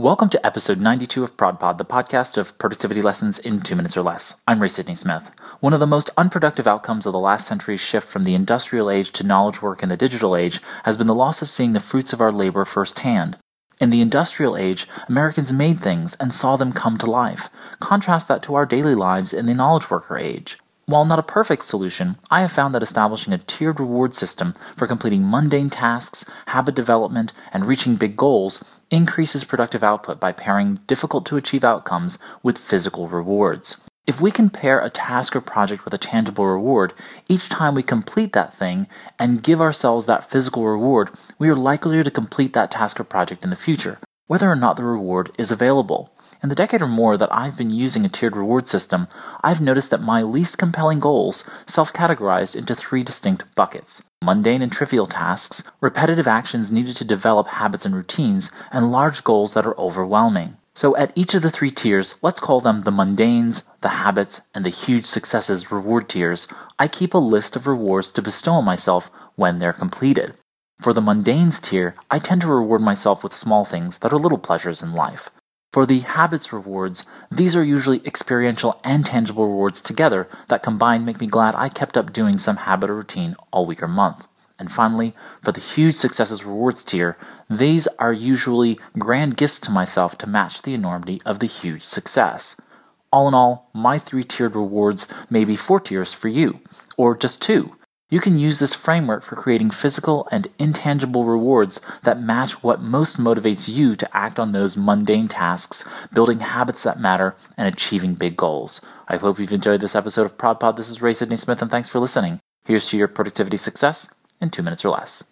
Welcome to episode 92 of ProdPod, the podcast of productivity lessons in two minutes or less. I'm Ray Sidney Smith. One of the most unproductive outcomes of the last century's shift from the industrial age to knowledge work in the digital age has been the loss of seeing the fruits of our labor firsthand. In the industrial age, Americans made things and saw them come to life. Contrast that to our daily lives in the knowledge worker age. While not a perfect solution, I have found that establishing a tiered reward system for completing mundane tasks, habit development, and reaching big goals increases productive output by pairing difficult to achieve outcomes with physical rewards. If we can pair a task or project with a tangible reward each time we complete that thing and give ourselves that physical reward, we are likelier to complete that task or project in the future, whether or not the reward is available. In the decade or more that I've been using a tiered reward system, I've noticed that my least compelling goals self categorized into three distinct buckets mundane and trivial tasks, repetitive actions needed to develop habits and routines, and large goals that are overwhelming. So, at each of the three tiers, let's call them the mundanes, the habits, and the huge successes reward tiers, I keep a list of rewards to bestow on myself when they're completed. For the mundanes tier, I tend to reward myself with small things that are little pleasures in life. For the habits rewards, these are usually experiential and tangible rewards together that combined make me glad I kept up doing some habit or routine all week or month. And finally, for the huge successes rewards tier, these are usually grand gifts to myself to match the enormity of the huge success. All in all, my three tiered rewards may be four tiers for you, or just two, you can use this framework for creating physical and intangible rewards that match what most motivates you to act on those mundane tasks, building habits that matter, and achieving big goals. I hope you've enjoyed this episode of ProdPod. This is Ray Sidney Smith, and thanks for listening. Here's to your productivity success in two minutes or less.